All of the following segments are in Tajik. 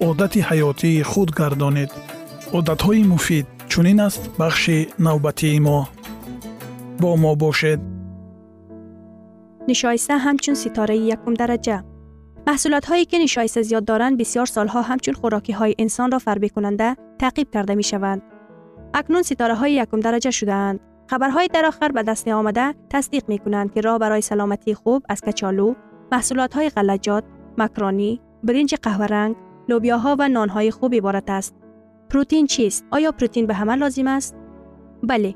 одати ҳаётии худ гардонед одатҳои муфид чунин аст бахши навбатии мо бо мо бошед нишоиста ҳамчун ситораи якум дараҷа маҳсулотҳое ки нишоиста зиёд доранд бисёр солҳо ҳамчун хӯрокиҳои инсонро фарбекунанда таъқиб карда мешаванд акнун ситораҳои якум дараҷа шудаанд хабарҳои дарохар ба даст омада тасдиқ мекунанд ки роҳ барои саломатии хуб аз качолу маҳсулотҳои ғаллаҷот макронӣ бринҷи қаҳваранг лӯбиёҳо ва нонҳои хуб иборат аст протеин чист оё протеин ба ҳама лозим аст бале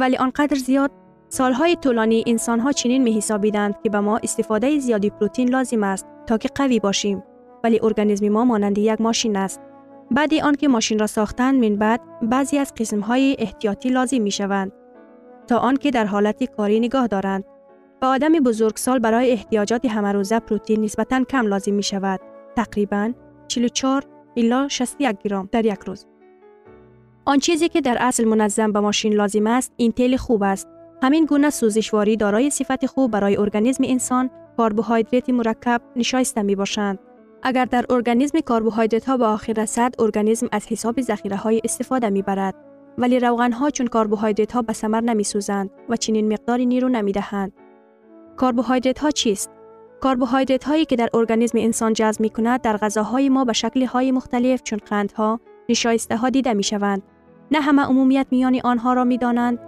вале он қадр зиёд солҳои тӯлонӣ инсонҳо чунин меҳисобиданд ки ба мо истифодаи зиёди протеин лозим аст то ки қавӣ бошем вале организми мо монанди як мошин аст баъди он ки мошинро сохтанд минбаъд баъзе аз қисмҳои эҳтиётӣ лозим мешаванд то он ки дар ҳолати корӣ нигоҳ доранд ба одами бузургсол барои эҳтиёҷоти ҳамарӯза протеин нисбатан кам лозим мешавад тақрибан 44 الا 61 گرم در یک روز. آن چیزی که در اصل منظم به ماشین لازم است این تیل خوب است. همین گونه سوزشواری دارای صفت خوب برای ارگانیسم انسان کربوهیدرات مرکب نشایسته می باشند. اگر در ارگانیسم کربوهیدرات ها به آخر رسد ارگانیسم از حساب ذخیره های استفاده می برد. ولی روغن ها چون کربوهیدرات ها به ثمر نمی سوزند و چنین مقداری نیرو نمی دهند. کربوهیدرات ها چیست؟ کربوهیدرات هایی که در ارگانیسم انسان جذب می کند در غذاهای ما به شکل های مختلف چون قندها نشایسته ها دیده می شوند نه همه عمومیت میان آنها را می دانند.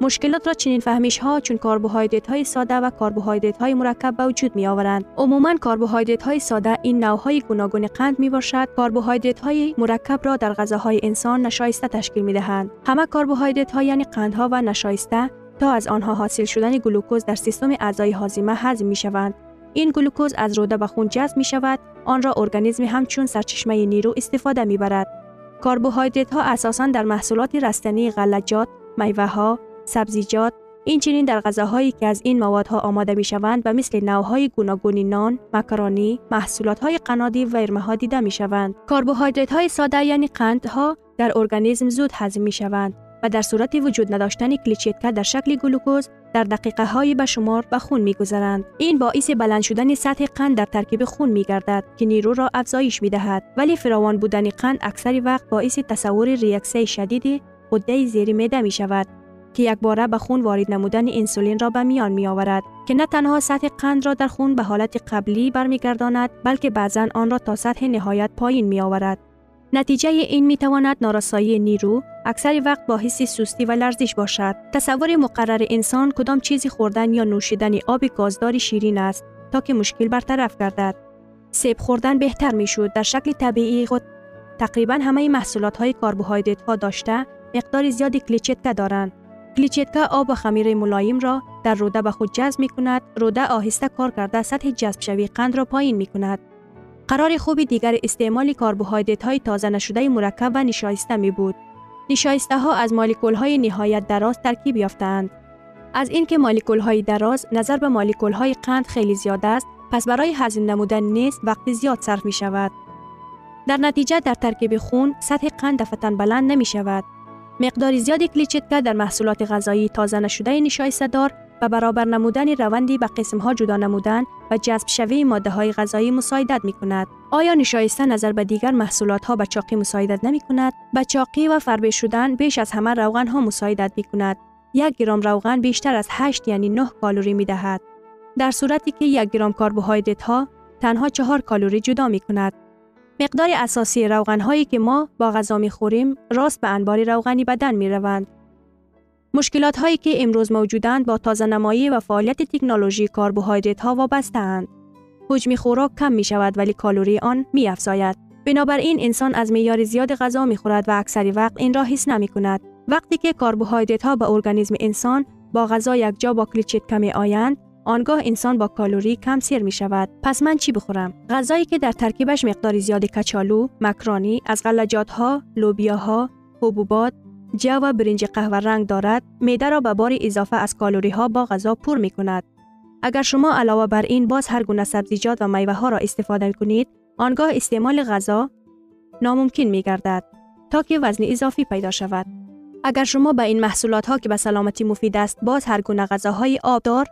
مشکلات را چنین فهمیش ها چون کربوهیدرات های ساده و کربوهیدرات های مرکب به وجود می آورند. عموما کربوهیدرات های ساده این نوع های گوناگون قند می باشد. کربوهیدرات های مرکب را در غذاهای انسان نشایسته تشکیل می دهند. همه کربوهیدرات ها یعنی قندها و نشایسته تا از آنها حاصل شدن گلوکوز در سیستم اعضای هاضمه هضم می شوند. این گلوکوز از روده به خون جذب می شود. آن را ارگانیسم همچون سرچشمه نیرو استفاده می برد. کربوهیدرات ها اساسا در محصولات رستنی غلجات، میوه ها، سبزیجات، اینچنین در غذاهایی که از این موادها آماده می شوند و مثل نوهای گوناگون نان، مکرانی، محصولات های قنادی و ارمه دیده می شوند. کربوهیدرات های ساده یعنی قندها در ارگانیسم زود هضم می شوند و در صورت وجود نداشتن کلیچیتکا در شکل گلوکوز در دقیقه های به شمار به خون می گذرند. این باعث بلند شدن سطح قند در ترکیب خون می گردد که نیرو را افزایش می دهد ولی فراوان بودن قند اکثر وقت باعث تصور ریاکسه شدید غده زیر معده می شود که یک باره به خون وارد نمودن انسولین را به میان می آورد که نه تنها سطح قند را در خون به حالت قبلی برمیگرداند بلکه بعضا آن را تا سطح نهایت پایین می آورد نتیجه این می تواند نارسایی نیرو اکثر وقت با حس سستی و لرزش باشد. تصور مقرر انسان کدام چیزی خوردن یا نوشیدن آب گازدار شیرین است تا که مشکل برطرف گردد. سیب خوردن بهتر می شود در شکل طبیعی خود تقریبا همه محصولات های کربوهیدرات ها داشته مقدار زیادی کلیچتکه دارند. کلیچتکه آب و خمیر ملایم را در روده به خود جذب می کند. روده آهسته کار کرده سطح جذب شوی قند را پایین می کند. قرار خوبی دیگر استعمال کربوهیدرات های تازه نشده مرکب و نشایسته می بود. نشایسته ها از مالیکول های نهایت دراز ترکیب یافتند. از اینکه مالیکول های دراز نظر به مالیکول های قند خیلی زیاد است، پس برای هضم نمودن نیز وقت زیاد صرف می شود. در نتیجه در ترکیب خون سطح قند دفعتا بلند نمی شود. مقدار زیادی کلیچتکه در محصولات غذایی تازه نشده نشایسته دار و برابر نمودن روندی به قسم ها جدا نمودن و جذب شوی ماده های غذایی مساعدت می کند. آیا نشایسته نظر به دیگر محصولات ها به چاقی مساعدت نمی کند؟ به چاقی و فربه شدن بیش از همه روغن ها مساعدت می کند. یک گرم روغن بیشتر از 8 یعنی 9 کالری می دهد. در صورتی که یک گرم کربوهیدرات ها تنها 4 کالری جدا می کند. مقدار اساسی روغن هایی که ما با غذا می خوریم راست به انبار روغنی بدن می روند. مشکلات هایی که امروز موجودند با تازه نمایی و فعالیت تکنولوژی کربوهیدرات ها وابسته‌اند. حجم خوراک کم می شود ولی کالری آن می افزاید. بنابراین انسان از معیار زیاد غذا می خورد و اکثری وقت این را حس نمی کند. وقتی که کربوهیدرات ها به ارگانیسم انسان با غذا یک جا با کلیچت کمی آیند آنگاه انسان با کالری کم سیر می شود. پس من چی بخورم؟ غذایی که در ترکیبش مقدار زیاد کچالو، مکرانی، از غلجات ها، لوبیاها، حبوبات، جو و برنج قهوه رنگ دارد، میده را به بار اضافه از کالری ها با غذا پر می کند. اگر شما علاوه بر این باز هر گونه سبزیجات و میوه ها را استفاده کنید، آنگاه استعمال غذا ناممکن می گردد تا که وزن اضافی پیدا شود. اگر شما به این محصولات ها که به سلامتی مفید است باز هر گونه غذاهای آبدار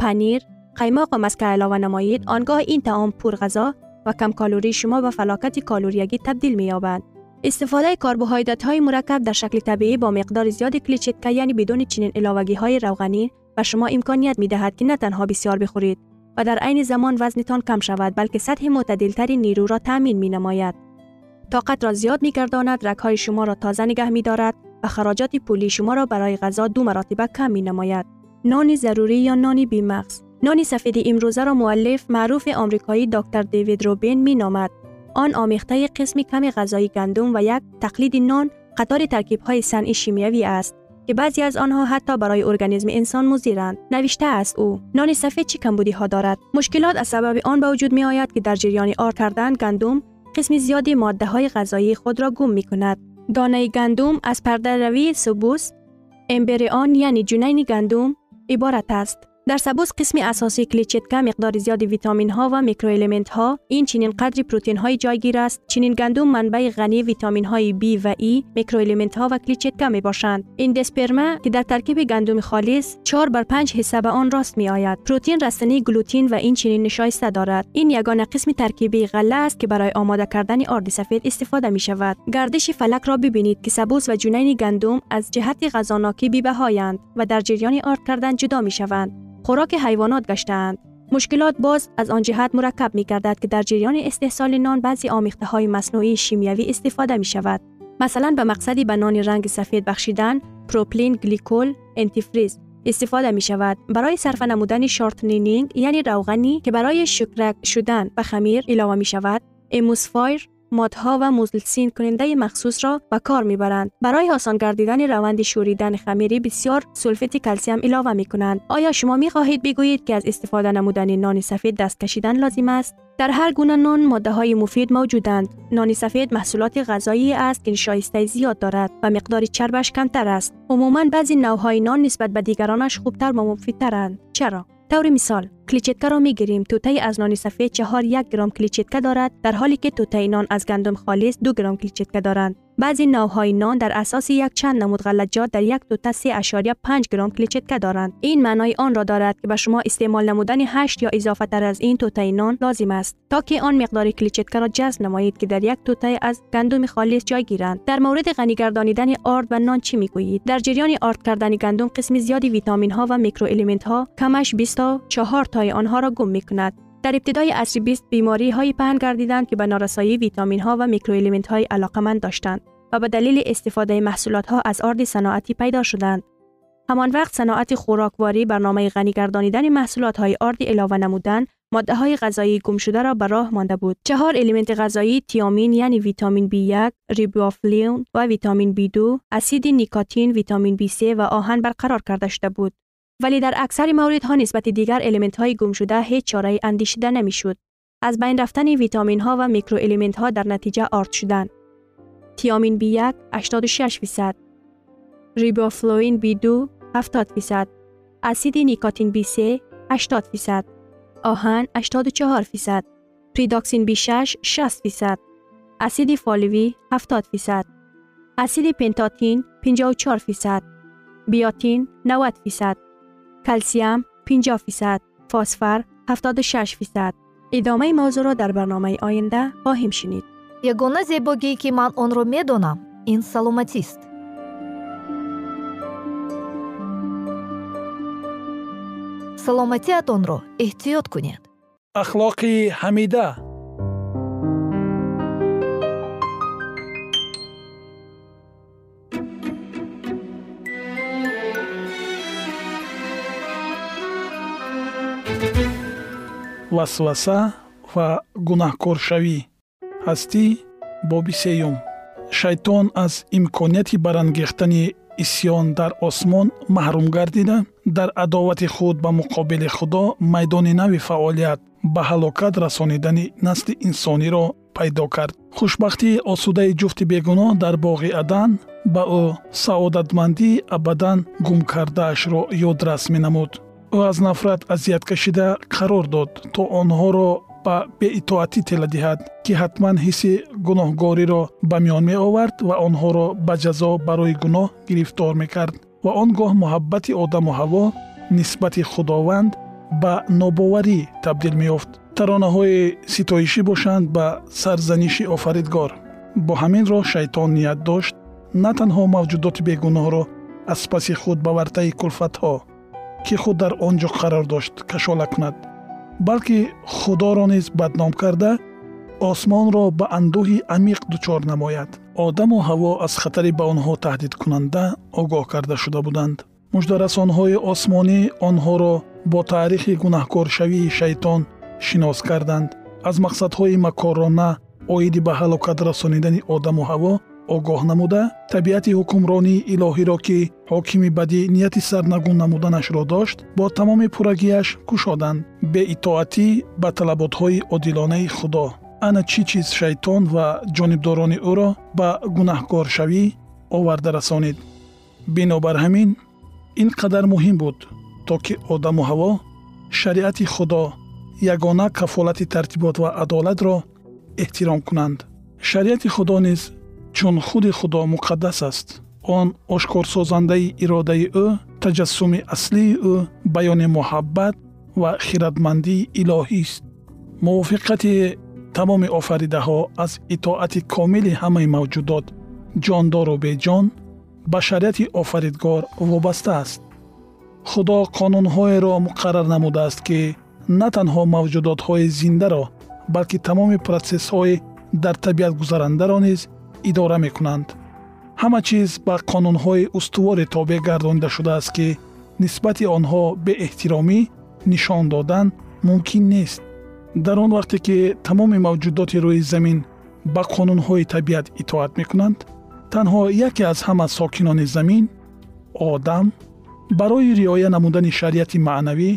پنیر، قیماق و مسکه علاوه نمایید آنگاه این تعام پر غذا و کم کالری شما به فلاکت کالوریگی تبدیل می یابند. استفاده کربوهیدرات های مرکب در شکل طبیعی با مقدار زیاد کلیچتکه یعنی بدون چنین علاوگی های روغنی به شما امکانیت می دهد که نه تنها بسیار بخورید و در عین زمان وزنتان کم شود بلکه سطح معتدلتری نیرو را تامین می نماید. طاقت را زیاد می گرداند، رگهای شما را تازه نگه می دارد و خراجات پولی شما را برای غذا دو مراتبه کم می نماید. نان ضروری یا نانی بیمغز نان سفید امروزه را مؤلف معروف آمریکایی دکتر دیوید روبین می نامد. آن آمیخته قسمی کم غذای گندم و یک تقلید نان قطار ترکیب های صنعی شیمیایی است که بعضی از آنها حتی برای ارگانیسم انسان مضرند. نوشته است او نان سفید چه کمبودی ها دارد؟ مشکلات از سبب آن به وجود می آید که در جریان آر کردن گندم قسم زیادی ماده های غذایی خود را گم می کند دانه گندم از پرده روی سبوس امبریان یعنی جنین گندم عبارت است. در سبوس قسم اساسی کلیچتکا مقدار زیاد ویتامین ها و میکرو ها این چنین قدری پروتئین های جایگیر است چنین گندم منبع غنی ویتامین های B و E میکرو ها و کلیچتکا می باشند این دسپرما که در ترکیب گندم خالص 4 بر 5 حصه آن راست می آید پروتئین رستنی گلوتین و این چنین نشایسته دارد. این یگانه قسم ترکیبی غله است که برای آماده کردن آرد سفید استفاده می شود گردش فلک را ببینید که سبوس و جنین گندم از جهت غذاناکی بی و در جریان آرد کردن جدا می شوند خوراک حیوانات گشتند. مشکلات باز از آن جهت مرکب می گردد که در جریان استحصال نان بعضی آمیخته های مصنوعی شیمیایی استفاده می شود. مثلا به مقصدی به نان رنگ سفید بخشیدن، پروپلین گلیکول، انتیفریز استفاده می شود. برای صرف نمودن شارتنینگ یعنی روغنی که برای شکرک شدن به خمیر علاوه می شود، اموسفایر مادها و مزلسین کننده مخصوص را به کار می‌برند. برای آسان گردیدن روند شوریدن خمیری بسیار سولفیت کلسیم علاوه می کنند آیا شما می خواهید بگویید که از استفاده نمودن نان سفید دست کشیدن لازم است؟ در هر گونه نان ماده های مفید موجودند. نان سفید محصولات غذایی است که شایسته زیاد دارد و مقدار چربش کمتر است. عموما بعضی نوهای نان نسبت به دیگرانش خوبتر و مفیدترند. چرا؟ طور مثال کلیچتکه را می گیریم توته از نان سفید چهار یک گرم کلیچتکه دارد در حالی که توته نان از گندم خالص دو گرم کلیچتکه دارند. بعضی نوهای نان در اساس یک چند نمود غلجات در یک توته 3.5 گرم کلیچتکه دارند. این معنای آن را دارد که به شما استعمال نمودن 8 یا اضافه تر از این توته نان لازم است. تا که آن مقدار کلیچتکه را جذب نمایید که در یک توته از گندم خالص جای گیرند. در مورد غنی گردانیدن آرد و نان چی می‌گویید؟ در جریان آرد کردن گندم قسم زیادی ویتامین ها و میکرو ها کمش 24 تای آنها را گم می کند. در ابتدای عصر 20 بیماری های پهن گردیدند که به نارسایی ویتامین ها و میکرو الیمنت های علاقمند داشتند و به دلیل استفاده محصولات ها از آرد صناعتی پیدا شدند. همان وقت صناعت خوراکواری برنامه غنی گردانیدن محصولات های آرد علاوه نمودن ماده های غذایی گم شده را به راه مانده بود. چهار الیمنت غذایی تیامین یعنی ویتامین B1، ریبوفلیون و ویتامین B2، اسید نیکاتین، ویتامین B3 و آهن برقرار کرده شده بود. ولی در اکثر موردها نسبت دیگر الیمنت های گم شده هیچ چاره اندیشیده نمی‌شد. از بین رفتن ویتامین ها و میکرو الیمنت ها در نتیجه آرد شدند. تیامین B1 86 فیصد، ریبوفلوین B2 70 فیصد، اسید نیکاتین B3 80 فیصد، آهن 84 فیصد، پریداکسین B6 60 فیصد، اسید فالوی 70 فیصد، اسید پنتاتین 54 فیصد، بیاتین 90 فیصد، کلسیم 50 فیصد، فسفر 76 فیصد. ادامه موضوع را در برنامه آینده خواهیم شنید. یگانه زیباگی که من آن را می‌دانم این سلامتی است. سلامتیتان را احتیاط کنید. اخلاقی حمیده васваса ва гунаҳкоршавӣ. Ҳастӣ боби сеюм. Шайтон аз имконияти барангехтани исьён дар осмон маҳрум гардида дар адовати худ ба муқобили худо майдони нави фаъолият ба ҳалокат расонидани насли инсониро пайдо кард. Хушбахтии осудаи ҷуфти бегуноҳ дар боғи адан ба ӯ саодатмандии абадан гум кардаашро ёдрас менамуд ӯ аз нафрат азият кашида қарор дод то онҳоро ба беитоатӣ тела диҳад ки ҳатман ҳисси гуноҳгориро ба миён меовард ва онҳоро ба ҷазо барои гуноҳ гирифтор мекард. Ва он гоҳ муҳаббати одаму ҳаво нисбати худованд ба нобоварӣ табдил меёфт. Таронаҳои ситоишӣ бошанд ба сарзаниши офаридгор. Бо ҳамин роҳ шайтон ният дошт. На танҳо мавҷудоти бегуноҳро аз паси худ ба вартаи кулфатҳо ки худ дар он ҷо қарор дошт кашола кунад балки худоро низ бадном карда осмонро ба андӯҳи амиқ дучор намояд. Одаму ҳаво аз хатари ба онҳо таҳдидкунанда огоҳ карда шуда буданд. Муждарасонҳои осмонӣ онҳоро бо таърихи гунаҳкоршавии шайтон шинос карданд. Аз мақсадҳои макорона оиди ба ҳалокат расонидани одаму ҳаво огоҳ намуда табиати ҳукмронии илоҳиро ки ҳокими бадӣ нияти сарнагун намуданашро дошт бо тамоми пуррагиаш кушоданд. Беитоатӣ ба талаботҳои одилонаи худо. Ана чӣ чиз шайтон ва ҷонибдорони ӯро ба гунаҳкоршавӣ оварда расонид? Бинобар ҳамин ин қадар муҳим буд то ки одаму ҳаво шариати худо ягона кафолати тартибот ва адолатро эҳтиром кунанд. Шариати худо низ чун худи худо муқаддас аст. Он ошкорсозандаи иродаи ӯ таҷассуми аслии ӯ баёни муҳаббат ва хиратмандии илоҳист мувофиқати тамоми офаридаҳо аз итоати комили ҳамаи мавҷудот ҷондору беҷон ба шариати офаридгор вобаста аст. Худо қонунҳоеро муқаррар намудааст ки на танҳо мавҷудотҳои зиндаро балки тамоми протсессҳои дар табиат гузарандаро низ идора мекунанд. Ҳама чиз ба қонунҳои устуворе тобеъ гардонида шудааст ки нисбати онҳо беэҳтиромӣ нишон додан мумкин нест. Дар он вақте ки тамоми мавҷудоти рӯи замин ба қонунҳои табиат итоат мекунанд танҳо яке аз ҳама сокинони замин одам барои риоя намудани шариати маънавӣ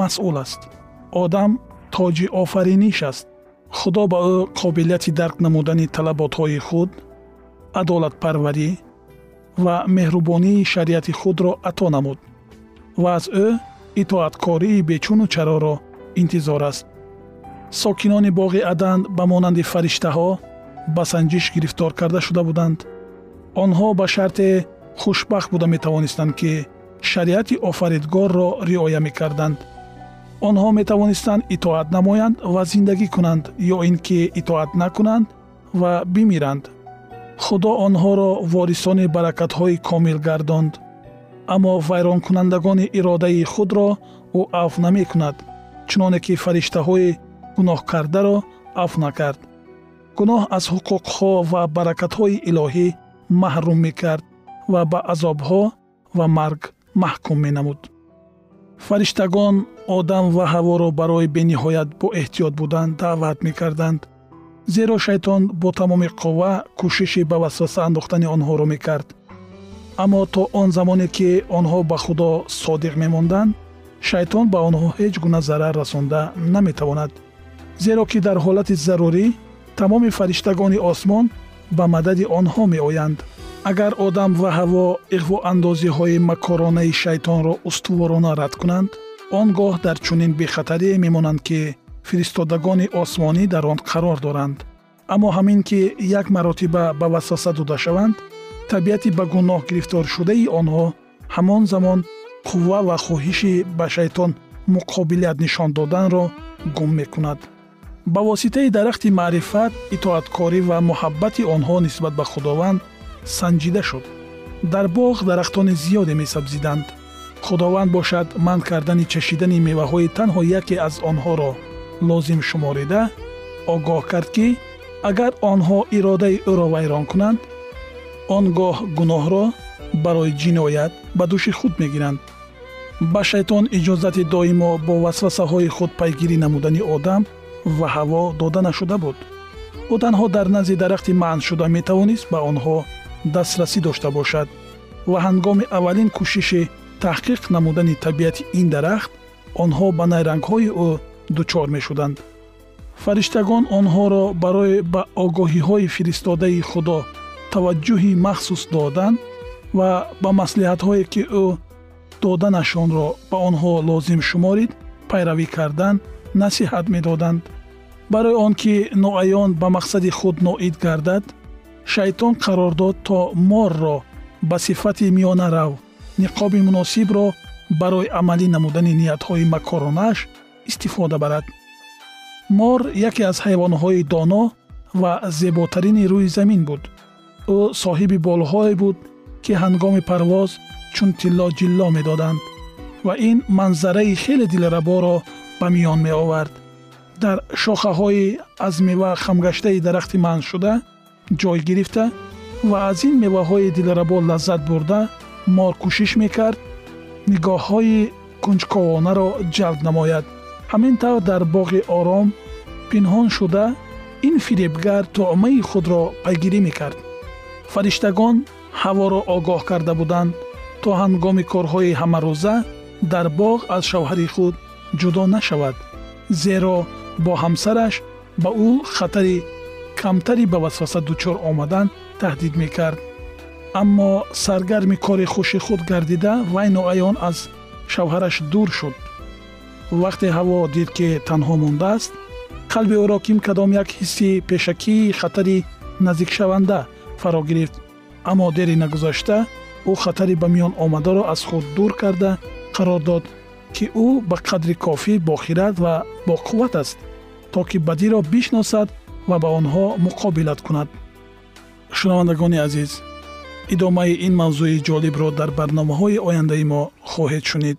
масъул аст. Одам тоҷи офариниш аст худо ба ӯ қобилияти дарк намудани талаботҳои худ адолатпарварӣ ва меҳрубонии шариати худро ато намуд ва аз ӯ итоаткории бечуну чароро интизор аст. Сокинони боғи адан ба монанди фариштаҳо ба санҷиш гирифтор карда шуда буданд. Онҳо ба шарте хушбахт буда метавонистанд ки шариати офаридгорро риоя мекарданд онҳо метавонистанд итоат намоянд ва зиндагӣ кунанд ё ин ки итоат накунанд ва бимиранд. Худо онҳоро ворисони баракатҳои комил гардонд. Аммо вайронкунандагони иродаи худро ӯ афв намекунад чуноне ки фариштаҳои гуноҳкардаро афв накард. Гуноҳ аз ҳуқуқҳо ва баракатҳои илоҳӣ маҳрум мекард ва ба азобҳо ва марг маҳкум менамуд фариштагон одам ва ҳаворо барои бениҳоят бо эҳтиёт будан даъват мекарданд зеро шайтон бо тамоми қувва кӯшиши ба васваса андохтани онҳоро мекард. Аммо то он замоне ки онҳо ба худо содиқ мемонданд шайтон ба онҳо ҳеҷ гуна зарар расонда наметавонад. Зеро ки дар ҳолати зарурӣ тамоми фариштагони осмон ба мадади онҳо меоянд агар одам ва ҳаво иғвоандозиҳои макоронаи шайтонро устуворона рад кунанд он гоҳ дар чунин бехатарие мемонанд ки фиристодагони осмонӣ дар он қарор доранд. Аммо ҳамин ки як маротиба ба васваса дода шаванд табиати ба гуноҳ гирифторшудаи онҳо ҳамон замон қувва ва хоҳиши ба шайтон муқобилият нишон доданро гум мекунад. Ба воситаи дарахти маърифат итоаткорӣ ва муҳаббати онҳо нисбат ба худованд санҷида шуд. Дар боғ дарахтони зиёде месабзиданд. Худованд бошад манъ кардани чашидани меваҳои танҳо яке аз онҳоро лозим шуморида огоҳ кард ки агар онҳо иродаи ӯро вайрон кунанд он гоҳ гуноҳро барои ҷиноят ба дӯши худ мегиранд. Ба шайтон иҷозати доимо бо васвасаҳои худ пайгирӣ намудани одам ва ҳаво дода нашуда буд. Ӯ танҳо дар назди дарахти маъншуда метавонист ба онҳо дастрасӣ дошта бошад ва ҳангоми аввалин кӯшиши таҳқиқ намудани табиати ин дарахт онҳо ба найрангҳои ӯ дучор мешуданд. Фариштагон онҳоро барои ба огоҳиҳои фиристодаи худо таваҷҷӯҳи махсус додан ва ба маслиҳатҳое ки ӯ доданашонро ба онҳо лозим шуморид пайравӣ кардан насиҳат медоданд. Барои он ки ноаён ба мақсади худ ноид гардад шайтон қарор дод то морро ба сифати миёнарав ниқоби муносибро барои амалӣ намудани ниятҳои макоронааш истифода барад. Мор яке аз ҳайвонҳои доно ва зеботарини рӯи замин буд. Ӯ соҳиби болҳое буд ки ҳангоми парвоз чун тилло ҷилло медоданд ва ин манзараи хеле дилраборо ба миён меовард. Дар шохаҳои аз мева хамгаштаи дарахти манъшуда ҷой гирифта ва аз ин меваҳои дилрабо лаззат бурда мор кӯшиш мекард нигоҳҳои кунҷковонаро ҷалб намояд. Ҳамин тавр дар боғи ором пинҳон шуда ин фиребгар туъмаи худро пайгирӣ мекард. Фариштагон ҳаворо огоҳ карда буданд то ҳангоми корҳои ҳамарӯза дар боғ аз шавҳари худ ҷудо нашавад зеро бо ҳамсараш ба ӯ хатари камтари ба васваса дучор омадан таҳдид мекард. Аммо саргарми кори хуши худ гардида вай ноаён аз шавҳараш дур шуд. Вақте ҳаво дид ки танҳо мондааст қалби ӯро ким кадом як ҳисси пешакии хатари наздикшаванда фаро гирифт. Аммо дери нагузашта ӯ хатари ба миён омадаро аз худ дур карда қарор дод ки ӯ ба қадри кофӣ бохират ва боқувват аст то ки бадиро бишносад ва ба онҳо муқобилат кунад. Шунавандагони азиз идомаи ин мавзӯи ҷолибро дар барномаҳои ояндаи мо хоҳед шунид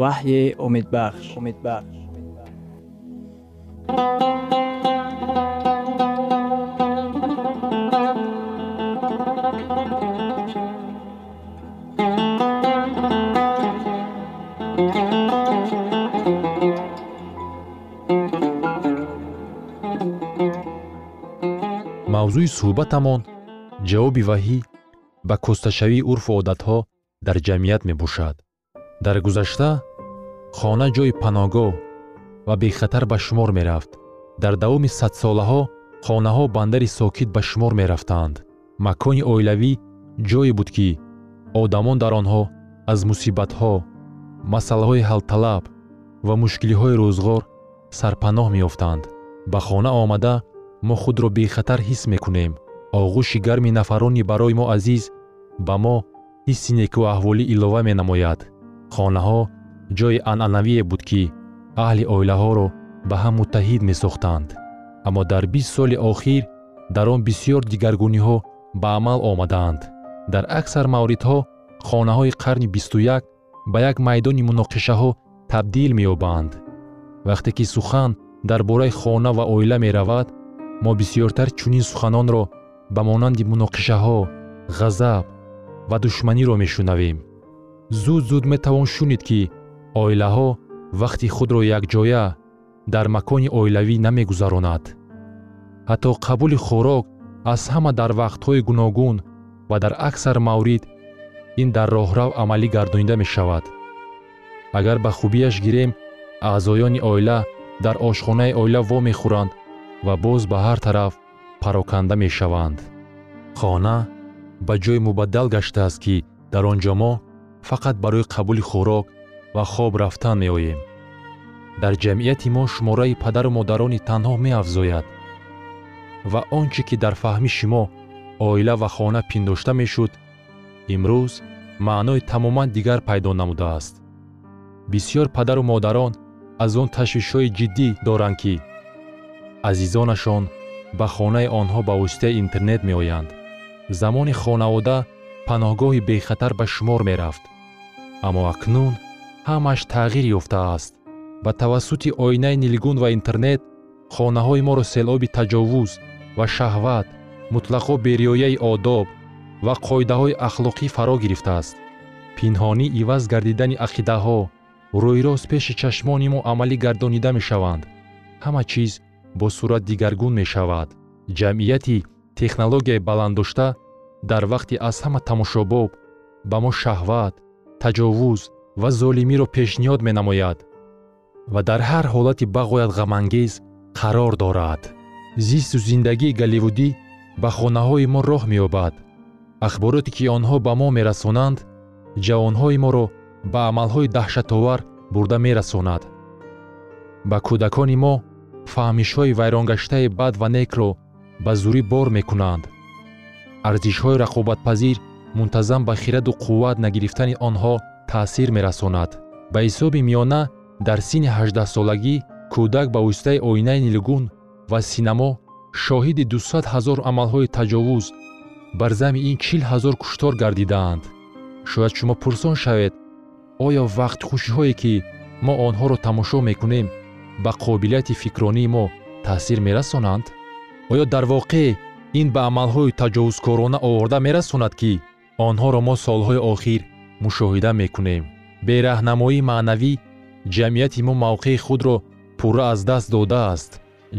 ваҳйи умедбахш умедбахш мавзӯи суҳбатамон ҷавоби ваҳӣ ба косташавии урфу одатҳо дар ҷамъият мебошад. Дар гузашта хона ҷойи паноҳгоҳ ва бехатар ба шумор мерафт. Дар давоми садсолаҳо хонаҳо бандари сокит ба шумор мерафтанд макони оилавӣ ҷое буд ки одамон дар онҳо аз мусибатҳо масъалаҳои ҳалталаб ва мушкилиҳои рӯзғор сарпаноҳ меёфтанд ба хона омада мо худро бехатар ҳис мекунем. Оғӯши гарми нафарони барои мо азиз ба мо ҳисси некуаҳволӣ илова менамояд. Хонаҳо ҷойи анъанавие буд ки аҳли оилаҳоро ба ҳам муттаҳид месохтанд аммо дар бист соли охир дар он бисьёр дигаргуниҳо ба амал омадаанд. Дар аксар мавридҳо хонаҳои қарни бисту як ба як майдони муноқишаҳо табдил меёбанд вақте ки сухан дар бораи хона ва оила меравад мо бисьёртар чунин суханонро ба монанди муноқишаҳо ғазаб ва душманиро мешунавем. Зуд зуд метавон шунид ки оилаҳо вақти худро якҷоя дар макони оилавӣ намегузаронад. Ҳатто қабули хӯрок аз ҳама дар вақтҳои гуногун ва дар аксар маврид ин дар роҳрав амалӣ гардонида мешавад. Агар ба хубияш гирем аъзоёни оила дар ошхонаи оила вомехӯранд ва боз ба ҳар тараф пароканда мешаванд. Хона ба ҷое мубаддал гаштааст ки дар он ҷо мо фақат барои қабули хӯрок ва хоб рафтан меоем. Дар ҷамъияти мо шумораи падару модарони танҳо меафзояд. Ва он чӣ ки дар фаҳмиши мо оила ва хона пиндошта мешуд имрӯз маънои тамоман дигар пайдо намудааст. Бисьёр падару модарон аз он ташвишҳои ҷиддӣ доранд ки азизонашон ба хонаи онҳо ба воситаи интернет меоянд. Замони хонавода паноҳгоҳи бехатар ба шумор мерафт. Аммо акнун ҳамааш тағйир ёфтааст. Ба тавассути оинаи нилгун ва интернет хонаҳои моро селоби таҷовуз ва шаҳват мутлақо бериояи одоб ва қоидаҳои ахлоқӣ фаро гирифтааст. Пинҳонӣ иваз гардидани ақидаҳо рӯйрост пеши чашмони мо амалӣ гардонида мешаванд. Ҳама чиз бо сурат дигаргун мешавад. Ҷамъияти технологияи баланддошта дар вақти аз ҳама тамошобоб ба мо шаҳват таҷовуз ва золимиро пешниҳод менамояд ва дар ҳар ҳолати бағоят ғамангез қарор дорад. Зисту зиндагии голливудӣ ба хонаҳои мо роҳ меёбад. Ахбороте ки онҳо ба мо мерасонанд ҷавонҳои моро ба амалҳои даҳшатовар бурда мерасонад. Ба кӯдакони мо фаҳмишҳои вайронгаштаи бад ва некро ба зурӣ бор мекунанд. Арзишҳои рақобатпазир мунтазам ба хираду қувват нагирифтани онҳо таъсир мерасонад. Ба ҳисоби миёна дар синни ҳаждаҳсолагӣ кӯдак ба воситаи оинаи нилгун ва синамо шоҳиди дусад ҳазор амалҳои таҷовуз бар зами ин чил ҳазор куштор гардидаанд. Шояд шумо пурсон шавед оё вақтхушиҳое ки мо онҳоро тамошо мекунем ба қобилияти фикронии мо таъсир мерасонанд? Оё дар воқеъ ин ба амалҳои таҷовузкорона оварда мерасонад ки онҳоро мо солҳои охир мушоҳида мекунем. Бераҳнамоии маънавӣ ҷамъияти мо мавқеи худро пурра аз даст додааст.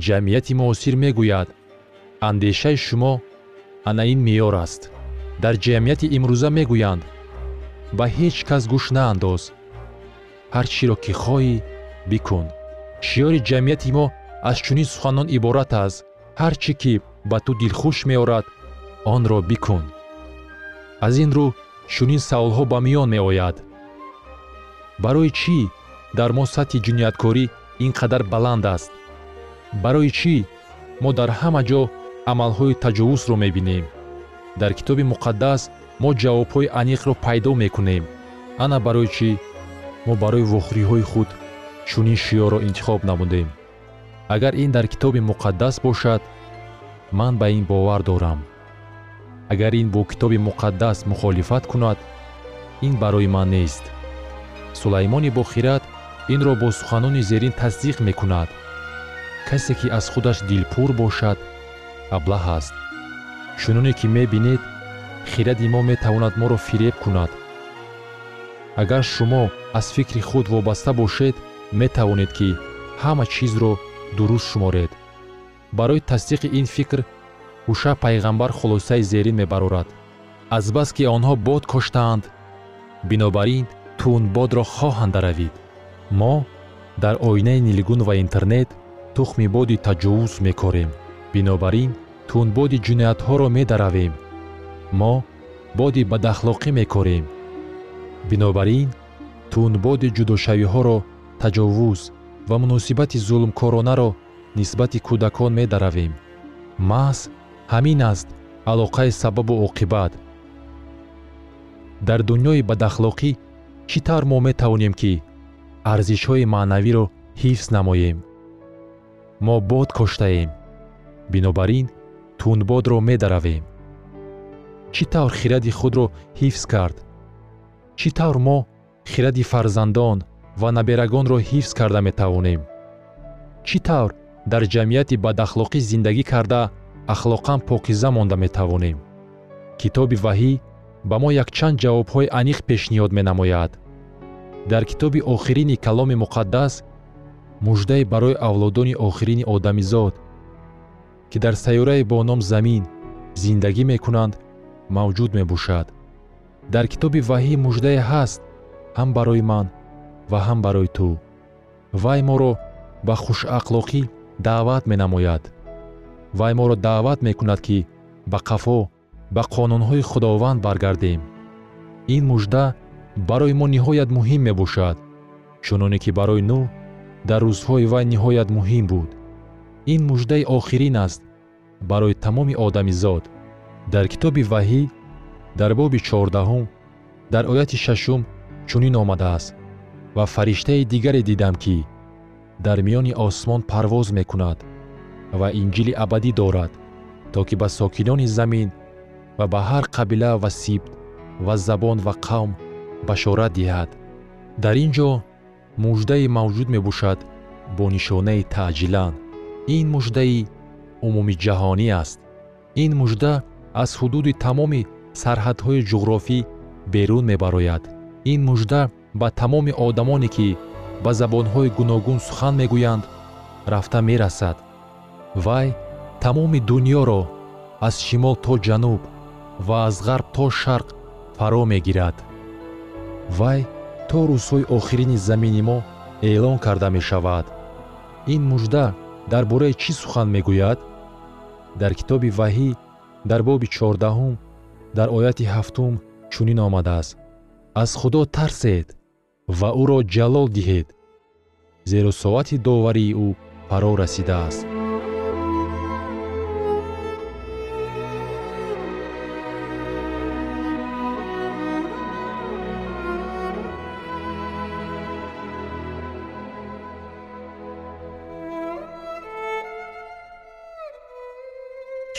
Ҷамъияти муосир мегӯяд. Андешаи шумо ана ин меъёр аст. Дар ҷамъияти имрӯза мегӯянд. Ба ҳеҷ кас гӯш наандоз. Ҳар чиро ки хоҳӣ бикун. Шиёри ҷамъияти мо аз чунин суханон иборат аст. Ҳар чӣ ки ба ту дилхуш меорад онро бикун. Аз ин рӯ чунин саволҳо ба миён меояд. Барои чӣ дар мо сатҳи ҷинояткорӣ ин қадар баланд аст? Барои чӣ мо дар ҳама ҷо амалҳои таҷовузро мебинем? Дар китоби муқаддас мо ҷавобҳои аниқро пайдо мекунем. Ана барои чӣ мо барои вохӯриҳои худ чунин шиёрро интихоб намудем? Агар ин дар китоби муқаддас бошад ман ба ин бовар дорам агар ин бо китоби муқаддас мухолифат кунад ин барои ман нест. Сулаймони бохират инро бо суханони зерин тасдиқ мекунад. Касе ки аз худаш дилпур бошад аблаҳ аст. Чуноне ки мебинед хиради мо метавонад моро фиреб кунад. Агар шумо аз фикри худ вобаста бошед метавонед ки ҳама чизро дуруст шуморед. Барои тасдиқи ин фикр ҳуша пайғамбар хулосаи зерин мебарорад. Азбаски онҳо бод коштаанд бинобар ин тунбодро хоҳанд даравид мо дар оинаи нилгун ва интернет тухми боди таҷовуз мекорем. Бинобар ин тунбоди ҷиноятҳоро медаравем. Мо боди бадахлоқӣ мекорем. Бинобар ин тунбоди ҷудошавиҳоро таҷовуз ва муносибати зулмкоронаро нисбати кӯдакон медаравем. Маҳз ҳамин аст алоқаи сабабу оқибат. Дар дуньёи бадахлоқӣ чӣ тавр мо метавонем ки арзишҳои маънавиро ҳифз намоем? Мо бод коштаем. Бинобар ин тунбодро медаравем. Чӣ тавр хиради худро ҳифз кард? Чӣ тавр мо хиради фарзандон ва наберагонро ҳифз карда метавонем? Чӣ тавр дар ҷамъияти бадахлоқӣ зиндагӣ карда ахлоқан покиза монда метавонем. Китоби ваҳӣ ба мо якчанд ҷавобҳои аниқ пешниҳод менамояд. Дар китоби охирини каломи муқаддас муждае барои авлодони охирини одамизод ки дар сайёрае бо ном замин зиндагӣ мекунанд мавҷуд мебошад. Дар китоби ваҳӣ муждае ҳаст ҳам барои ман ва ҳам барои ту. Вай моро ба хушахлоқӣ даъват менамояд вай моро даъват мекунад ки ба қафо ба қонунҳои худованд баргардем. Ин мужда барои мо ниҳоят муҳим мебошад чуноне ки барои нӯҳ дар рӯзҳои вай ниҳоят муҳим буд. Ин муждаи охирин аст барои тамоми одамизод дар китоби ваҳӣ дар боби чордаҳум дар ояти шашум чунин омадааст ва фариштаи дигаре дидам ки дар миёни осмон парвоз мекунад ва инҷили абадӣ дорад то ки ба сокинони замин ва ба ҳар қабила ва сибт ва забон ва қавм башорат диҳад. Дар ин ҷо муждае мавҷуд мебошад бо нишонаи таъҷилан. Ин муждаи умумиҷаҳонӣ аст. Ин мужда аз ҳудуди тамоми сарҳадҳои ҷуғрофӣ берун мебарояд. Ин мужда ба тамоми одамоне ки ба забонҳои гуногун сухан мегӯянд рафта мерасад вай тамоми дуньёро аз шимол то ҷануб ва аз ғарб то шарқ фаро мегирад. вай то рӯзҳои охирини замини мо эълон карда мешавад. ин мужда дар бораи чӣ сухан мегӯяд? дар китоби ваҳӣ дар боби чордаҳум дар ояти ҳафтум чунин омадааст. аз худо тарсед ва ӯро ҷалол диҳед зеро соати доварии ӯ фаро расидааст